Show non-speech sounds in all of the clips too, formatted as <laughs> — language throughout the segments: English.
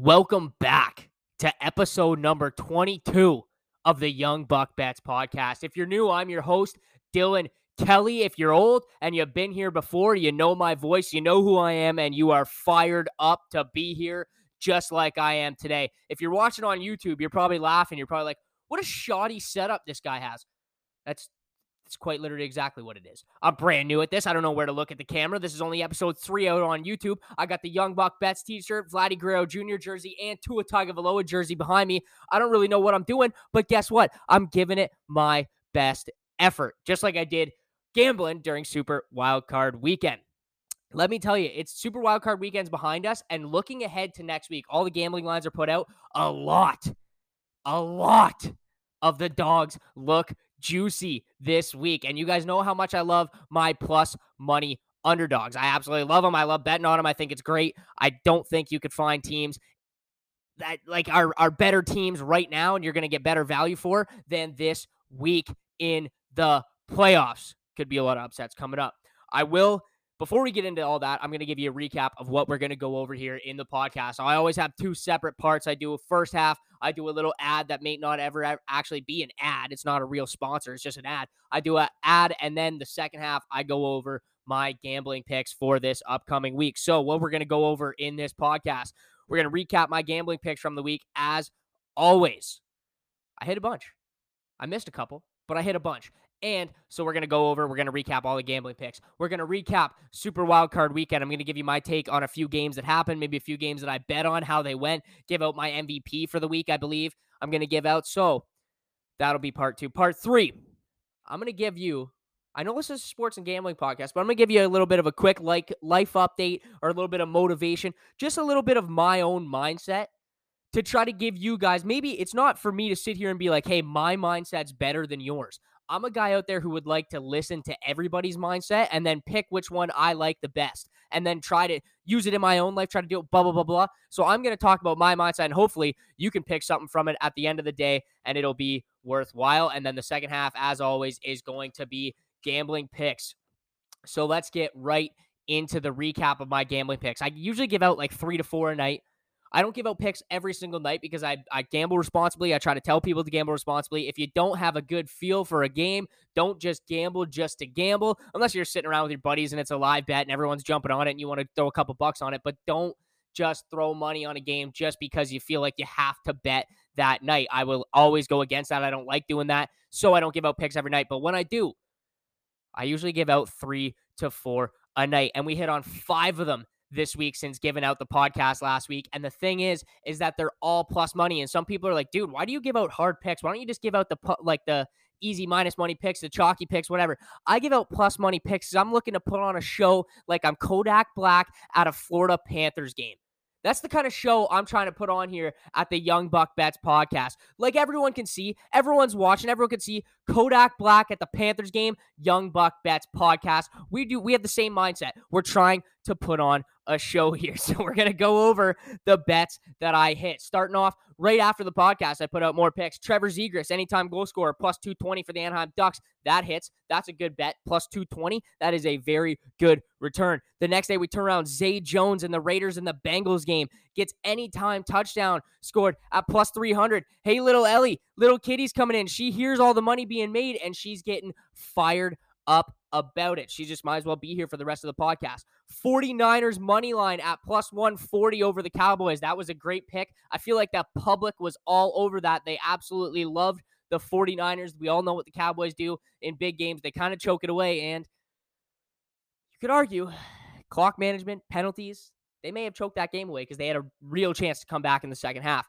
Welcome back to episode number 22 of the Young Buck Bets podcast. If you're new, I'm your host, Dylan Kelly. If you're old and you've been here before, you know my voice, you know who I am, and you are fired up to be here just like I am today. If you're watching on YouTube, you're probably laughing. You're probably like, what a shoddy setup this guy has. That's it's quite literally exactly what it is. I'm brand new at this. I don't know where to look at the camera. This is only episode three out on YouTube. I got the Young Buck Bets t-shirt, Vladdy Guerrero Jr. jersey, and Tua Tagovailoa jersey behind me. I don't really know what I'm doing, but guess what? I'm giving it my best effort, just like I did gambling during Super Wild Card Weekend. Let me tell you, it's Super Wild Card Weekends behind us, and looking ahead to next week, all the gambling lines are put out. A lot, a lot of the dogs look juicy this week. And you guys know how much I love my plus money underdogs. I absolutely love them. I love betting on them. I think it's great. I don't think you could find teams that like are, are better teams right now and you're going to get better value for than this week in the playoffs. Could be a lot of upsets coming up. I will before we get into all that, I'm going to give you a recap of what we're going to go over here in the podcast. I always have two separate parts. I do a first half, I do a little ad that may not ever, ever actually be an ad. It's not a real sponsor, it's just an ad. I do an ad, and then the second half, I go over my gambling picks for this upcoming week. So, what we're going to go over in this podcast, we're going to recap my gambling picks from the week as always. I hit a bunch. I missed a couple, but I hit a bunch. And so we're going to go over, we're going to recap all the gambling picks. We're going to recap Super Wild Card Weekend. I'm going to give you my take on a few games that happened, maybe a few games that I bet on, how they went, give out my MVP for the week, I believe I'm going to give out. So that'll be part two. Part three, I'm going to give you, I know this is a sports and gambling podcast, but I'm going to give you a little bit of a quick like life update or a little bit of motivation, just a little bit of my own mindset to try to give you guys maybe it's not for me to sit here and be like, hey, my mindset's better than yours. I'm a guy out there who would like to listen to everybody's mindset and then pick which one I like the best and then try to use it in my own life, try to do it, blah, blah, blah, blah. So I'm going to talk about my mindset and hopefully you can pick something from it at the end of the day and it'll be worthwhile. And then the second half, as always, is going to be gambling picks. So let's get right into the recap of my gambling picks. I usually give out like three to four a night. I don't give out picks every single night because I, I gamble responsibly. I try to tell people to gamble responsibly. If you don't have a good feel for a game, don't just gamble just to gamble, unless you're sitting around with your buddies and it's a live bet and everyone's jumping on it and you want to throw a couple bucks on it. But don't just throw money on a game just because you feel like you have to bet that night. I will always go against that. I don't like doing that. So I don't give out picks every night. But when I do, I usually give out three to four a night. And we hit on five of them this week since giving out the podcast last week. And the thing is, is that they're all plus money. And some people are like, dude, why do you give out hard picks? Why don't you just give out the like the easy minus money picks, the chalky picks, whatever. I give out plus money picks I'm looking to put on a show like I'm Kodak Black at a Florida Panthers game. That's the kind of show I'm trying to put on here at the Young Buck Bets podcast. Like everyone can see, everyone's watching, everyone can see Kodak Black at the Panthers game, Young Buck Bets podcast. We do we have the same mindset. We're trying to put on a show here. <laughs> So we're going to go over the bets that I hit. Starting off right after the podcast, I put out more picks. Trevor Zegras, anytime goal scorer, plus 220 for the Anaheim Ducks. That hits. That's a good bet. Plus 220. That is a very good return. The next day, we turn around. Zay Jones and the Raiders in the Bengals game gets anytime touchdown scored at plus 300. Hey, little Ellie, little Kitty's coming in. She hears all the money being made and she's getting fired up about it. She just might as well be here for the rest of the podcast. 49ers money line at plus 140 over the Cowboys. That was a great pick. I feel like that public was all over that. They absolutely loved the 49ers. We all know what the Cowboys do in big games. They kind of choke it away and you could argue clock management, penalties, they may have choked that game away because they had a real chance to come back in the second half.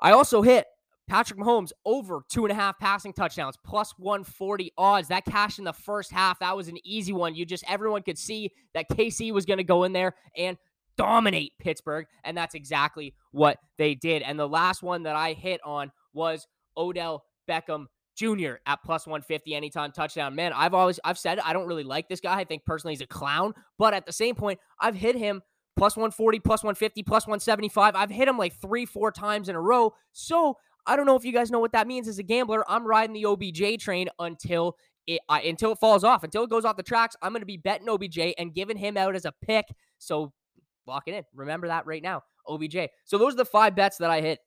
I also hit Patrick Mahomes over two and a half passing touchdowns, plus 140 odds. That cash in the first half, that was an easy one. You just, everyone could see that KC was going to go in there and dominate Pittsburgh. And that's exactly what they did. And the last one that I hit on was Odell Beckham Jr. at plus 150 anytime touchdown. Man, I've always I've said I don't really like this guy. I think personally he's a clown, but at the same point, I've hit him plus 140, plus 150, plus 175. I've hit him like 3 4 times in a row. So, I don't know if you guys know what that means as a gambler. I'm riding the OBJ train until it until it falls off, until it goes off the tracks. I'm going to be betting OBJ and giving him out as a pick. So lock it in. Remember that right now. OBJ. So those are the five bets that I hit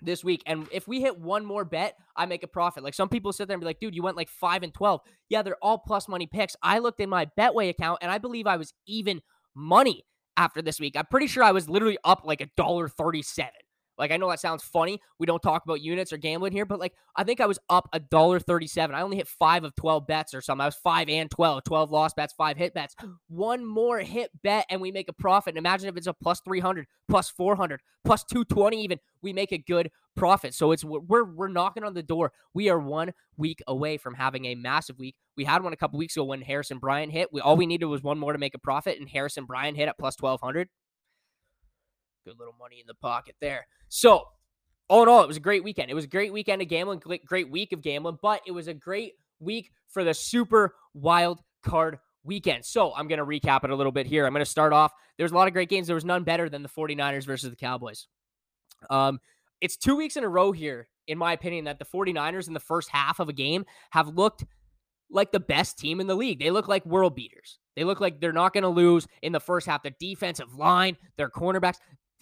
this week. And if we hit one more bet, I make a profit. Like some people sit there and be like, dude, you went like five and 12. Yeah, they're all plus money picks. I looked in my Betway account and I believe I was even money after this week. I'm pretty sure I was literally up like a dollar 37. Like I know that sounds funny. We don't talk about units or gambling here, but like I think I was up a dollar thirty-seven. I only hit five of twelve bets or something. I was five and 12, 12 lost bets, five hit bets. <gasps> One more hit bet and we make a profit. And imagine if it's a plus 300, plus 400, plus 220 even, we make a good profit. So it's we're we're knocking on the door. We are one week away from having a massive week. We had one a couple weeks ago when Harrison Bryant hit. We all we needed was one more to make a profit, and Harrison Bryant hit at plus 1200. Good little money in the pocket there. So, all in all, it was a great weekend. It was a great weekend of gambling, great week of gambling, but it was a great week for the super wild card weekend. So, I'm going to recap it a little bit here. I'm going to start off. There's a lot of great games. There was none better than the 49ers versus the Cowboys. Um, it's two weeks in a row here, in my opinion, that the 49ers in the first half of a game have looked like the best team in the league. They look like world beaters. They look like they're not going to lose in the first half. The defensive line, their cornerbacks,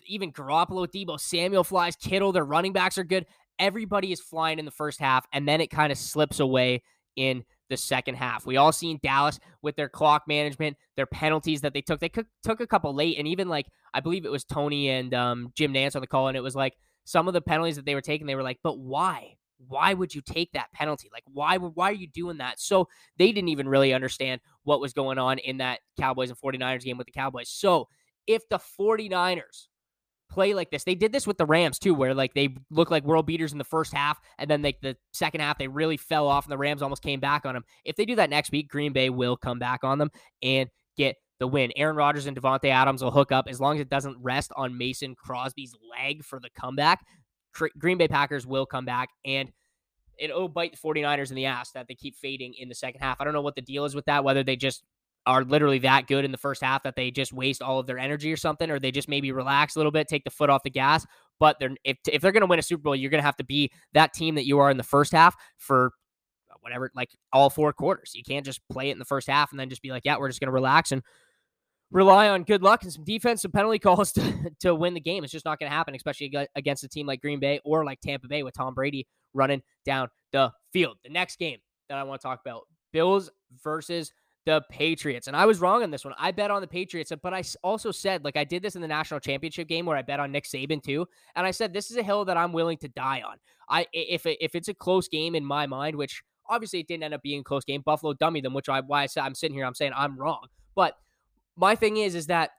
even Garoppolo, Deebo Samuel flies, Kittle, their running backs are good. Everybody is flying in the first half, and then it kind of slips away in the second half. We all seen Dallas with their clock management, their penalties that they took. They took a couple late, and even like I believe it was Tony and um, Jim Nantz on the call, and it was like some of the penalties that they were taking. They were like, "But why? Why would you take that penalty? Like, why? Why are you doing that?" So they didn't even really understand what was going on in that Cowboys and 49ers game with the Cowboys. So if the 49ers play like this. They did this with the Rams too, where like they looked like world beaters in the first half, and then like the second half they really fell off, and the Rams almost came back on them. If they do that next week, Green Bay will come back on them and get the win. Aaron Rodgers and Davante Adams will hook up as long as it doesn't rest on Mason Crosby's leg for the comeback. Green Bay Packers will come back and it'll bite the 49ers in the ass that they keep fading in the second half. I don't know what the deal is with that, whether they just are literally that good in the first half that they just waste all of their energy or something, or they just maybe relax a little bit, take the foot off the gas. But they're if if they're going to win a Super Bowl, you're going to have to be that team that you are in the first half for whatever, like all four quarters. You can't just play it in the first half and then just be like, yeah, we're just going to relax and rely on good luck and some defensive penalty <laughs> calls to, to win the game. It's just not going to happen, especially against a team like Green Bay or like Tampa Bay with Tom Brady running down the field. The next game that I want to talk about Bills versus the Patriots. And I was wrong on this one. I bet on the Patriots, but I also said, like I did this in the national championship game where I bet on Nick Saban too. And I said, this is a hill that I'm willing to die on. I if it, if it's a close game in my mind, which obviously it didn't end up being a close game, Buffalo dummy them, which I why I said I'm sitting here, I'm saying I'm wrong. But my thing is, is that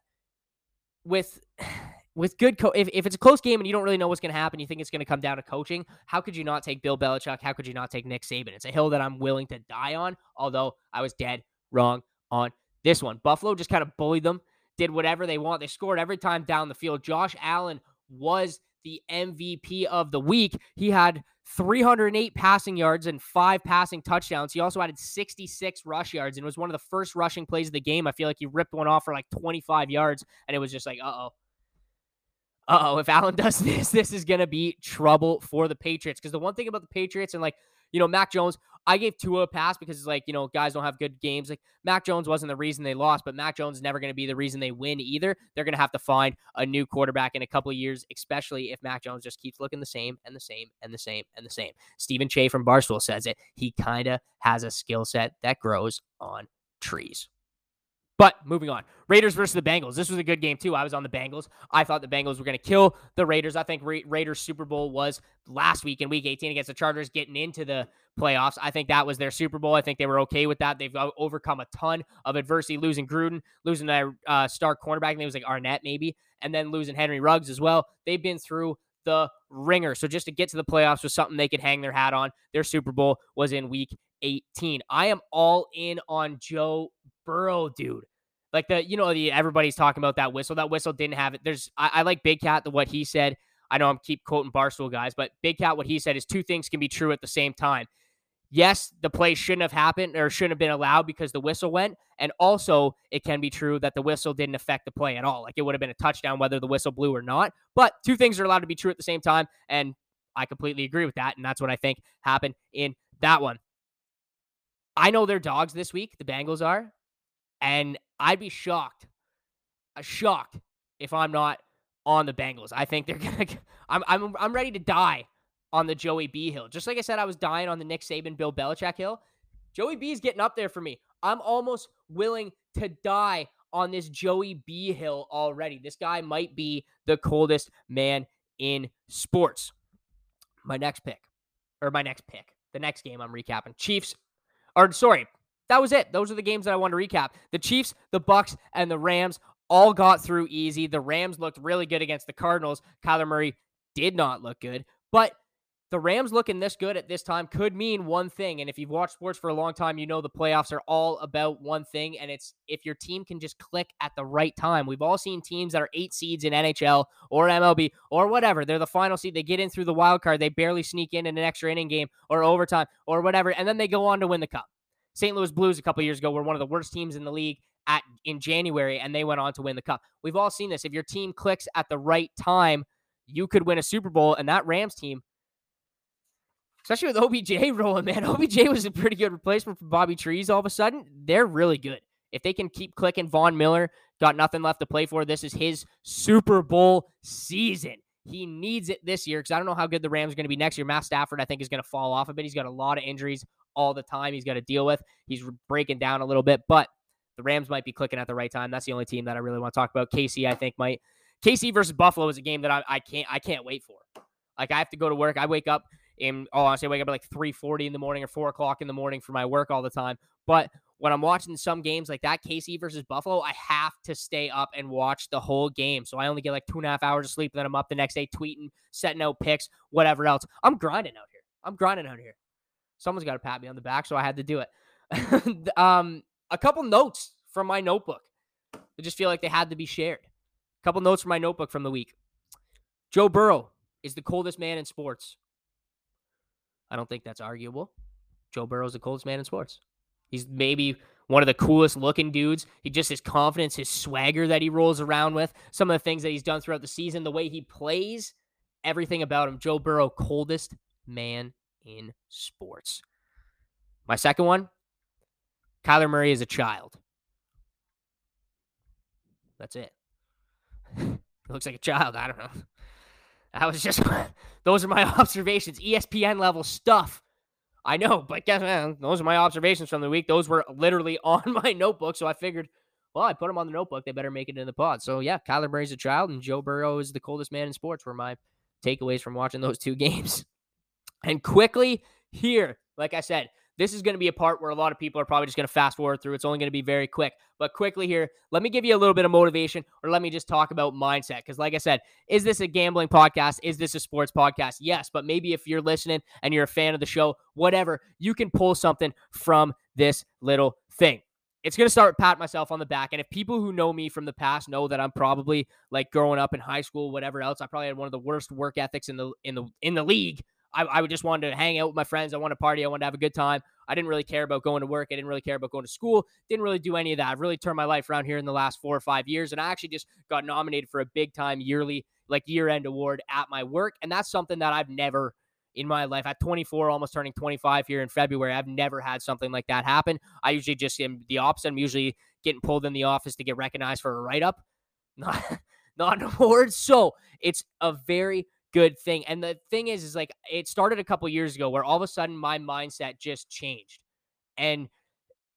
with <sighs> with good co- if, if it's a close game and you don't really know what's going to happen, you think it's going to come down to coaching. How could you not take Bill Belichick? How could you not take Nick Saban? It's a hill that I'm willing to die on. Although I was dead wrong on this one. Buffalo just kind of bullied them, did whatever they want. They scored every time down the field. Josh Allen was the MVP of the week. He had 308 passing yards and five passing touchdowns. He also added 66 rush yards and was one of the first rushing plays of the game. I feel like he ripped one off for like 25 yards, and it was just like, uh oh. Uh oh, if Allen <laughs> does this, this is going to be trouble for the Patriots. Because the one thing about the Patriots and like you know, Mac Jones, I gave Tua a pass because it's like, you know, guys don't have good games. Like Mac Jones wasn't the reason they lost, but Mac Jones is never going to be the reason they win either. They're going to have to find a new quarterback in a couple of years, especially if Mac Jones just keeps looking the same and the same and the same and the same. Steven Cheah from Barstool says it. He kind of has a skill set that grows on trees. But moving on, Raiders versus the Bengals. This was a good game too. I was on the Bengals. I thought the Bengals were going to kill the Raiders. I think Ra- Raiders Super Bowl was last week in Week 18 against the Chargers, getting into the playoffs. I think that was their Super Bowl. I think they were okay with that. They've overcome a ton of adversity, losing Gruden, losing their uh, star cornerback. I think it was like Arnette maybe, and then losing Henry Ruggs as well. They've been through the ringer. So just to get to the playoffs was something they could hang their hat on. Their Super Bowl was in Week 18. I am all in on Joe Burrow, dude. Like the, you know, the everybody's talking about that whistle. That whistle didn't have it. There's, I, I like Big Cat, the what he said. I know I'm keep quoting Barstool guys, but Big Cat, what he said is two things can be true at the same time. Yes, the play shouldn't have happened or shouldn't have been allowed because the whistle went. And also, it can be true that the whistle didn't affect the play at all. Like it would have been a touchdown whether the whistle blew or not. But two things are allowed to be true at the same time. And I completely agree with that. And that's what I think happened in that one. I know they're dogs this week. The Bengals are. And I'd be shocked, uh, shocked if I'm not on the Bengals. I think they're <laughs> gonna. I'm I'm I'm ready to die on the Joey B hill. Just like I said, I was dying on the Nick Saban, Bill Belichick hill. Joey B is getting up there for me. I'm almost willing to die on this Joey B hill already. This guy might be the coldest man in sports. My next pick, or my next pick, the next game I'm recapping Chiefs, or sorry, that was it. Those are the games that I wanted to recap. The Chiefs, the Bucks, and the Rams all got through easy. The Rams looked really good against the Cardinals. Kyler Murray did not look good, but the Rams looking this good at this time could mean one thing. And if you've watched sports for a long time, you know the playoffs are all about one thing. And it's if your team can just click at the right time. We've all seen teams that are eight seeds in NHL or MLB or whatever. They're the final seed. They get in through the wild card. They barely sneak in in an extra inning game or overtime or whatever. And then they go on to win the cup. St. Louis Blues a couple years ago were one of the worst teams in the league at in January, and they went on to win the cup. We've all seen this. If your team clicks at the right time, you could win a Super Bowl. And that Rams team, especially with OBJ <laughs> rolling, man, OBJ was a pretty good replacement for Bobby Trees. All of a sudden, they're really good. If they can keep clicking, Von Miller got nothing left to play for. This is his Super Bowl season. He needs it this year because I don't know how good the Rams are going to be next year. Matt Stafford, I think, is going to fall off a bit. He's got a lot of injuries all the time he's got to deal with. He's breaking down a little bit, but the Rams might be clicking at the right time. That's the only team that I really want to talk about. KC, I think, might. KC versus Buffalo is a game that I, I can't I can't wait for. Like I have to go to work. I wake up in oh honestly I wake up at like three forty in the morning or four o'clock in the morning for my work all the time. But when I'm watching some games like that, KC versus Buffalo, I have to stay up and watch the whole game. So I only get like two and a half hours of sleep. Then I'm up the next day tweeting, setting out picks, whatever else. I'm grinding out here. I'm grinding out here. Someone's got to pat me on the back, so I had to do it. <laughs> um, a couple notes from my notebook. I just feel like they had to be shared. A couple notes from my notebook from the week. Joe Burrow is the coldest man in sports. I don't think that's arguable. Joe Burrow is the coldest man in sports. He's maybe one of the coolest looking dudes. He just his confidence, his swagger that he rolls around with, some of the things that he's done throughout the season, the way he plays, everything about him. Joe Burrow, coldest man in sports. My second one Kyler Murray is a child. That's it. <laughs> looks like a child. I don't know. That was just, <laughs> those are my <laughs> observations. ESPN level stuff. I know, but guess what? Those are my observations from the week. Those were literally on my notebook. So I figured, well, I put them on the notebook. They better make it in the pod. So yeah, Kyler Murray's a child and Joe Burrow is the coldest man in sports were my takeaways from watching those two games. And quickly here, like I said, this is going to be a part where a lot of people are probably just going to fast forward through. It's only going to be very quick. But quickly here, let me give you a little bit of motivation or let me just talk about mindset. Because, like I said, is this a gambling podcast? Is this a sports podcast? Yes. But maybe if you're listening and you're a fan of the show, whatever, you can pull something from this little thing. It's going to start pat myself on the back. And if people who know me from the past know that I'm probably like growing up in high school, whatever else, I probably had one of the worst work ethics in the in the in the league I, I just wanted to hang out with my friends. I wanted to party. I wanted to have a good time. I didn't really care about going to work. I didn't really care about going to school. Didn't really do any of that. I've really turned my life around here in the last four or five years. And I actually just got nominated for a big time yearly, like year end award at my work. And that's something that I've never in my life at 24, almost turning 25 here in February. I've never had something like that happen. I usually just am the opposite. I'm usually getting pulled in the office to get recognized for a write up, <laughs> not, not an award. So it's a very good thing. And the thing is, is like it started a couple years ago where all of a sudden my mindset just changed. And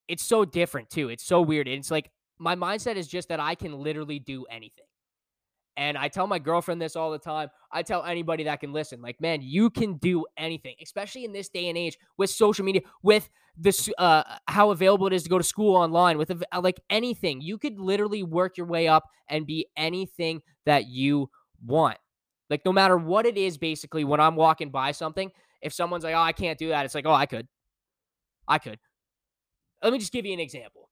it's so different too. It's so weird. It's like my mindset is just that I can literally do anything. And I tell my girlfriend this all the time. I tell anybody that can listen, like, man, you can do anything, especially in this day and age with social media, with this, uh, how available it is to go to school online, with like anything. You could literally work your way up and be anything that you want. Like no matter what it is, basically, when I'm walking by something, if someone's like, "Oh, I can't do that," it's like, "Oh, I could, I could." Let me just give you an example.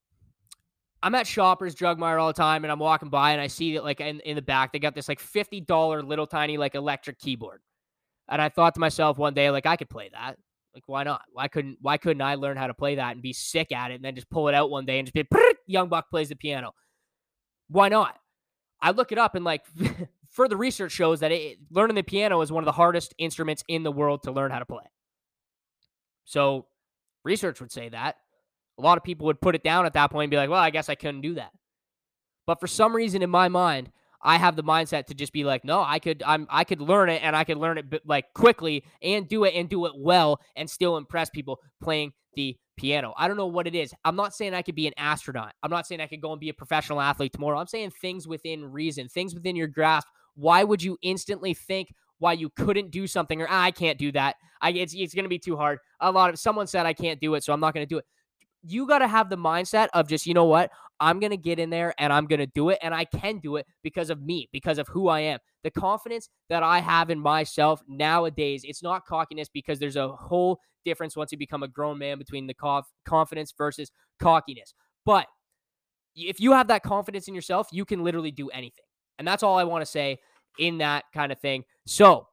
I'm at Shoppers Drug Mart all the time, and I'm walking by, and I see that like in, in the back they got this like fifty dollar little tiny like electric keyboard, and I thought to myself one day like I could play that. Like why not? Why couldn't Why couldn't I learn how to play that and be sick at it, and then just pull it out one day and just be Young Buck plays the piano? Why not? I look it up and like further research shows that it, learning the piano is one of the hardest instruments in the world to learn how to play. So, research would say that. A lot of people would put it down at that point and be like, well, I guess I couldn't do that. But for some reason in my mind, I have the mindset to just be like, no, I could, I'm, I could learn it and I could learn it like quickly and do it and do it well and still impress people playing the piano. I don't know what it is. I'm not saying I could be an astronaut. I'm not saying I could go and be a professional athlete tomorrow. I'm saying things within reason, things within your grasp. Why would you instantly think why you couldn't do something or ah, I can't do that? I it's it's going to be too hard. A lot of someone said I can't do it, so I'm not going to do it you got to have the mindset of just, you know what? I'm going to get in there and I'm going to do it. And I can do it because of me, because of who I am. The confidence that I have in myself nowadays, it's not cockiness because there's a whole difference once you become a grown man between the conf- confidence versus cockiness. But if you have that confidence in yourself, you can literally do anything. And that's all I want to say in that kind of thing. So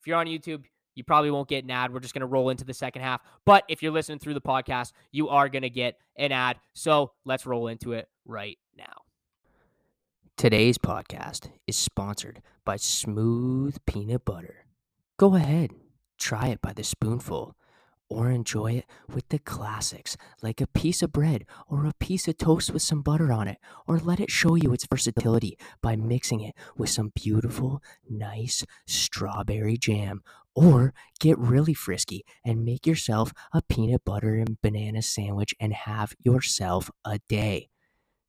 if you're on YouTube, you probably won't get an ad. We're just going to roll into the second half. But if you're listening through the podcast, you are going to get an ad. So let's roll into it right now. Today's podcast is sponsored by Smooth Peanut Butter. Go ahead, try it by the spoonful or enjoy it with the classics like a piece of bread or a piece of toast with some butter on it, or let it show you its versatility by mixing it with some beautiful, nice strawberry jam. Or get really frisky and make yourself a peanut butter and banana sandwich and have yourself a day.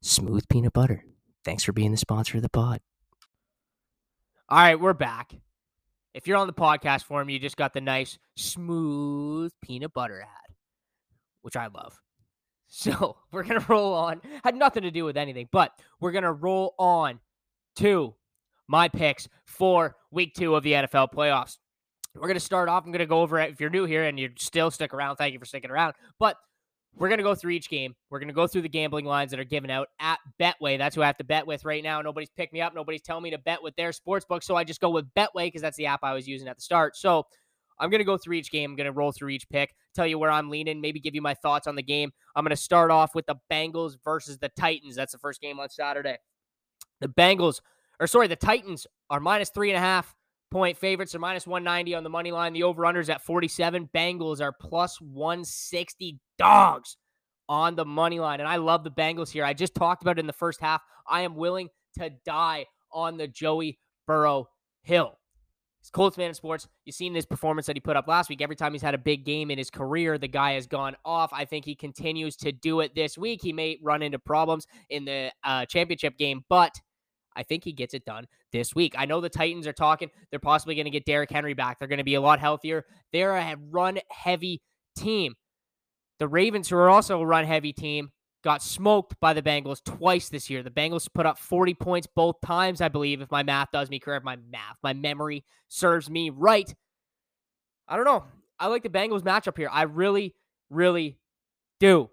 Smooth peanut butter. Thanks for being the sponsor of the pod. All right, we're back. If you're on the podcast form, you just got the nice, smooth peanut butter ad, which I love. <laughs> So we're going <laughs> to roll on. Had nothing to do with anything, but we're going to roll on to my picks for week two of the NFL playoffs. We're going to start off. I'm going to go over it. If you're new here and you still stick around, thank you for sticking around. But we're going to go through each game. We're going to go through the gambling lines that are given out at Betway. That's who I have to bet with right now. Nobody's picked me up. Nobody's telling me to bet with their sports book. So I just go with Betway because that's the app I was using at the start. So I'm going to go through each game. I'm going to roll through each pick, tell you where I'm leaning, maybe give you my thoughts on the game. I'm going to start off with the Bengals versus the Titans. That's the first game on Saturday. The Bengals, or sorry, the Titans are minus three and a half point favorites are minus 190 on the money line. The over unders at 47. Bengals are plus 160 dogs on the money line. And I love the Bengals here. I just talked about it in the first half. I am willing to die on the Joey Burrow hill. He's Colts man in sports. You've seen this performance that he put up last week. Every time he's had a big game in his career, the guy has gone off. I think he continues to do it this week. He may run into problems in the uh, championship game, but I think he gets it done this week. I know the Titans are talking. They're possibly going to get Derrick Henry back. They're going to be a lot healthier. They're a run heavy team. The Ravens, who are also a run heavy team, got smoked by the Bengals twice this year. The Bengals put up 40 points both times, I believe, if my math does me correct. My math, my memory serves me right. I don't know. I like the Bengals matchup here. I really, really do.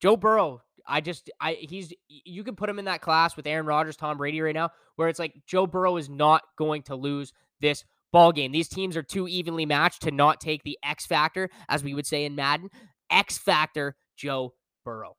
Joe Burrow I just I he's you can put him in that class with Aaron Rodgers, Tom Brady right now, where it's like Joe Burrow is not going to lose this ball game. These teams are too evenly matched to not take the X factor, as we would say in Madden. X factor, Joe Burrow.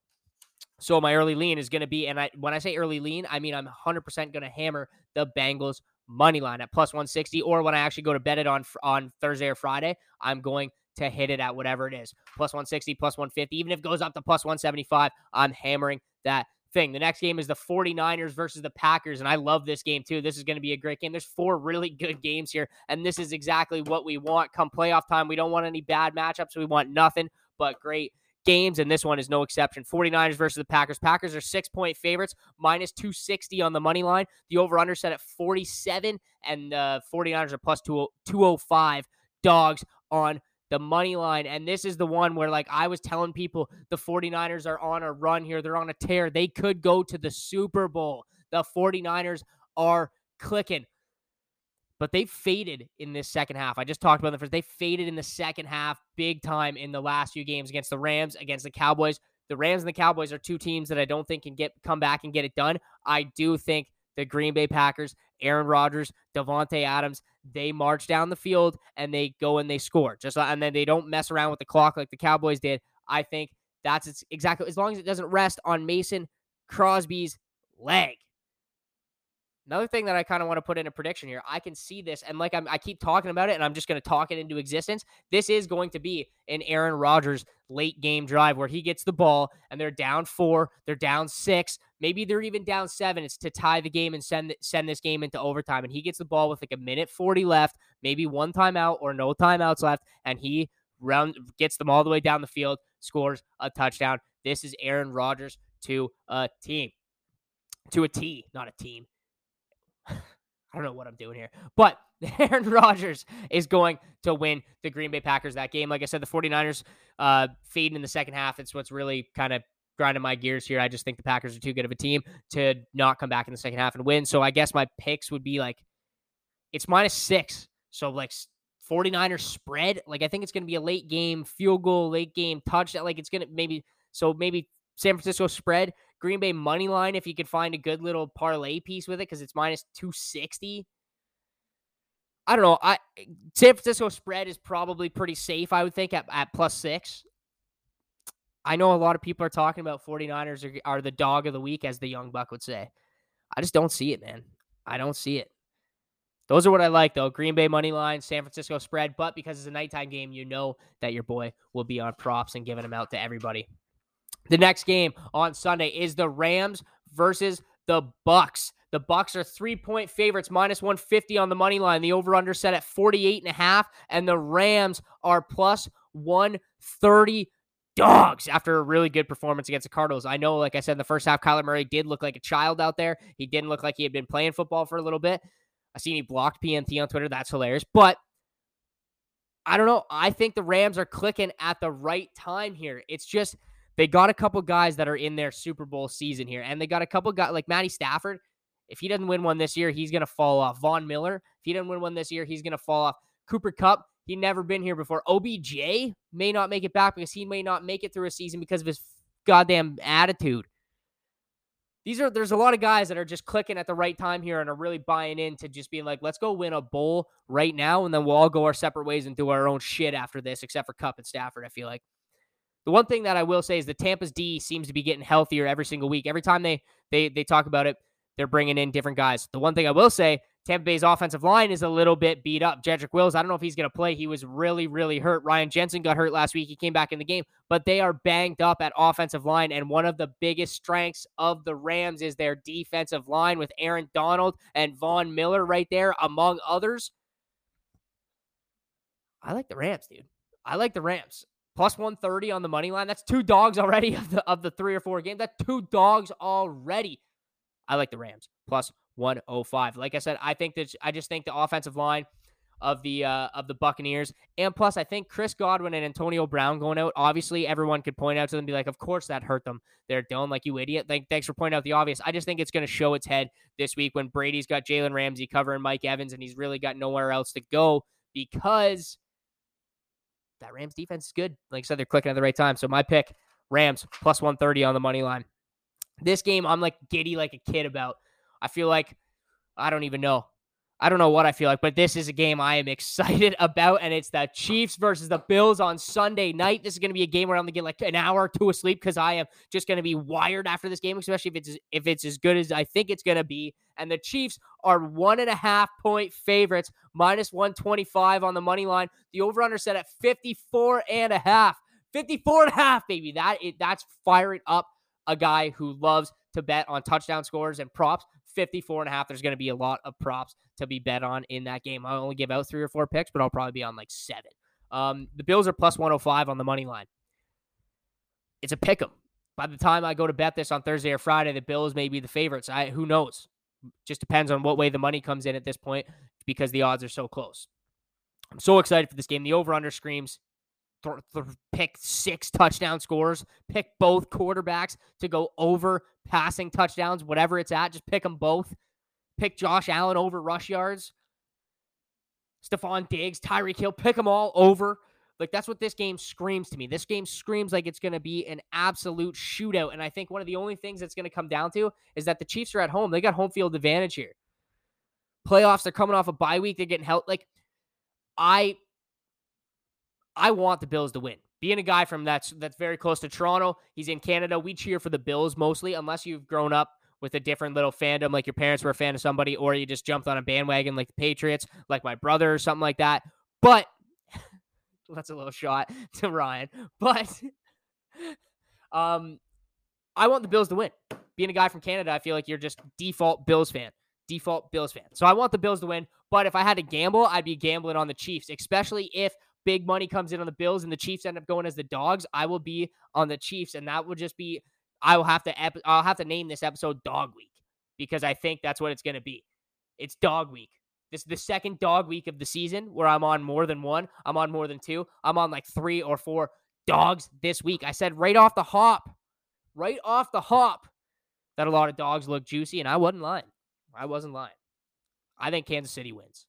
So my early lean is going to be, and I when I say early lean, I mean I'm 100% going to hammer the Bengals money line at plus 160, or when I actually go to bet it on on Thursday or Friday, I'm going to hit it at whatever it is plus 160, plus 150. Even if it goes up to plus 175, I'm hammering that thing. The next game is the 49ers versus the Packers. And I love this game too. This is going to be a great game. There's four really <laughs> good games here. And this is exactly what we want come playoff time. We don't want any bad matchups. We want nothing but great games. And this one is no exception. 49ers versus the Packers. Packers are six point favorites, minus 260 on the money line. The over under set at 47. And the 49ers are plus 205 dogs on the money line. And this is the one where, like, I was telling people the 49ers are on a run here. They're on a tear. They could go to the Super Bowl. The 49ers are clicking. But they faded in this second half. I just talked about the first. They faded in the second half big time in the last few games against the Rams, against the Cowboys. The Rams and the Cowboys are two teams that I don't think can get come back and get it done. I do think the Green Bay Packers, Aaron Rodgers, Davante Adams, they march down the field and they go and they score. Just and then they don't mess around with the clock like the Cowboys did. I think that's exactly as long as it doesn't rest on Mason Crosby's leg. Another thing that I kind of want to put in a prediction here, I can see this, and like I'm, i keep talking about it, and I'm just going to talk it into existence. This is going to be an Aaron Rodgers late game drive where he gets the ball and they're down four, they're down six, Maybe they're even down seven. It's to tie the game and send send this game into overtime. And he gets the ball with like a minute 40 left, maybe one timeout or no timeouts left, and he round gets them all the way down the field, scores a touchdown. This is Aaron Rodgers to a team. To a T, not a team. I don't know what I'm doing here. But <laughs> Aaron Rodgers is going to win the Green Bay Packers that game. Like I said, the 49ers uh, fading in the second half. It's what's really kind of grinding my gears here. I just think the Packers are too good of a team to not come back in the second half and win. So I guess my picks would be like it's minus six. So like 49ers spread. Like I think it's going to be a late game field goal, late game touchdown. Like it's going to maybe so maybe San Francisco spread, Green Bay money line if you could find a good little parlay piece with it because it's minus 260. I don't know. I San Francisco spread is probably pretty safe, I would think, at, at plus six. I know a lot of people are talking about 49ers are, are the dog of the week, as the young buck would say. I just don't see it, man. I don't see it. Those are what I like, though. Green Bay money line, San Francisco spread. But because it's a nighttime game, you know that your boy will be on props and giving them out to everybody. The next game on Sunday is the Rams versus the Bucks. The Bucks are three-point favorites, minus 150 on the money line. The over-under set at 48 and a half, and the Rams are plus 130 dogs after a really good performance against the Cardinals. I know, like I said in the first half, Kyler Murray did look like a child out there. He didn't look like he had been playing football for a little bit. I seen he blocked PNT on Twitter. That's hilarious. But I don't know. I think the Rams are clicking at the right time here. It's just they got a couple guys that are in their Super Bowl season here, and they got a couple guys like Matty Stafford. If he doesn't win one this year, he's going to fall off. Von Miller, if he doesn't win one this year, he's going to fall off. Cooper Kupp, he never been here before. OBJ may not make it back because he may not make it through a season because of his goddamn attitude. These are there's a lot of guys that are just clicking at the right time here and are really buying into just being like, let's go win a bowl right now, and then we'll all go our separate ways and do our own shit after this, except for Cup and Stafford. I feel like. The one thing that I will say is the Tampa's D seems to be getting healthier every single week. Every time they they they talk about it, they're bringing in different guys. The one thing I will say, Tampa Bay's offensive line is a little bit beat up. Jedrick Wills, I don't know if he's going to play. He was really, really hurt. Ryan Jensen got hurt last week. He came back in the game, but they are banged up at offensive line. And one of the biggest strengths of the Rams is their defensive line with Aaron Donald and Von Miller right there, among others. I like the Rams, dude. I like the Rams plus 130 on the money line. That's two dogs already <laughs> of the of the three or four games. That's two dogs already. I like the Rams plus 105. Like I said, I think that I just think the offensive line of the uh, of the Buccaneers, and plus I think Chris Godwin and Antonio Brown going out. Obviously, everyone could point out to them, be like, "Of course that hurt them." They're done, like you idiot. Like, thanks for pointing out the obvious. I just think it's going to show its head this week when Brady's got Jalen Ramsey covering Mike Evans, and he's really got nowhere else to go because that Rams defense is good. Like I said, they're clicking at the right time. So my pick, Rams plus 130 on the money line. This game, I'm like giddy like a kid about. I feel like I don't even know. I don't know what I feel like, but this is a game I am <laughs> excited about, and it's the Chiefs versus the Bills on Sunday night. This is going to be a game where I'm going to get like an hour or two of sleep because I am just going to be wired after this game, especially if it's if it's as good as I think it's going to be. And the Chiefs are one and a half point favorites, minus 125 on the money line. The over/under set at 54 and a half. 54 and a half, baby. That it, that's firing up a guy who loves to bet on touchdown scores and props. 54 and a half. There's going to be a lot of props to be bet on in that game. I'll only give out three or four picks, but I'll probably be on like seven. Um, the Bills are plus 105 on the money line. It's a pick 'em. By the time I go to bet this on Thursday or Friday, the Bills may be the favorites. I who knows? Just depends on what way the money comes in at this point because the odds are so close. I'm so excited for this game. The over under screams th- th- pick six touchdown scores, pick both quarterbacks to go over passing touchdowns, whatever it's at. Just pick them both. Pick Josh Allen over rush yards. Stefon Diggs, Tyreek Hill, pick them all over. Like that's what this game screams to me. This game screams like it's going to be an absolute shootout. And I think one of the only things that's going to come down to is that the Chiefs are at home. They got home field advantage here. Playoffs, they're coming off a bye week. They're getting help. Like I I want the Bills to win. Being a guy from that's that's very close to Toronto, he's in Canada. We cheer for the Bills mostly, unless you've grown up with a different little fandom, like your parents were a fan of somebody, or you just jumped on a bandwagon like the Patriots, like my brother or something like that. But <laughs> that's a little shot <laughs> to Ryan. But <laughs> um I want the Bills to win. Being a guy from Canada, I feel like you're just default Bills fan. Default Bills fan. So I want the Bills to win. But if I had to gamble, I'd be gambling on the Chiefs, especially if big money comes in on the Bills and the Chiefs end up going as the dogs. I will be on the Chiefs, and that will just be. I will have to. Ep- I'll have to name this episode Dog Week because I think that's what it's going to be. It's Dog Week. This is the second dog week of the season where I'm on more than one. I'm on more than two. I'm on like three or four dogs this week. I said right off the hop, right off the hop, that a lot of dogs look juicy, and I wasn't lying. I wasn't lying. I think Kansas City wins.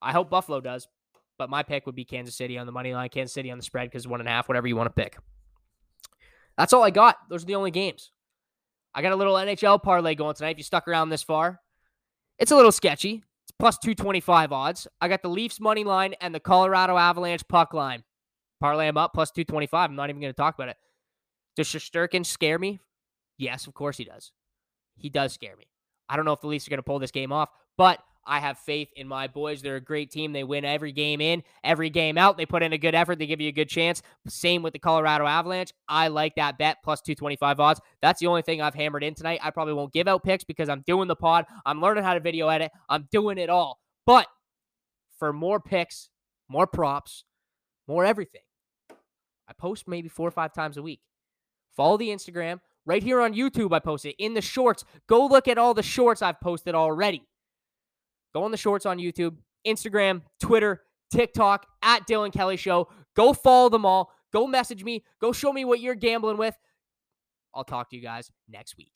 I hope Buffalo does, but my pick would be Kansas City on the money line, Kansas City on the spread because one and a half, whatever you want to pick. That's all I got. Those are the only games. I got a little NHL parlay going tonight. If you stuck around this far, it's a little sketchy. It's plus 225 odds. I got the Leafs money line and the Colorado Avalanche puck line. Parlay them up plus 225. I'm not even going to talk about it. Does Shesterkin scare me? Yes, of course he does. He does scare me. I don't know if the Leafs are going to pull this game off, but I have faith in my boys. They're a great team. They win every game in, every game out. They put in a good effort. They give you a good chance. Same with the Colorado Avalanche. I like that bet plus 225 odds. That's the only thing I've hammered in tonight. I probably won't give out picks because I'm doing the pod. I'm learning how to video edit. I'm doing it all. But for more picks, more props, more everything, I post maybe four or five times a week. Follow the Instagram. Right here on YouTube, I post it in the shorts. Go look at all the shorts I've posted already. Go on the shorts on YouTube, Instagram, Twitter, TikTok, at Dylan Kelly Show. Go follow them all. Go message me. Go show me what you're gambling with. I'll talk to you guys next week.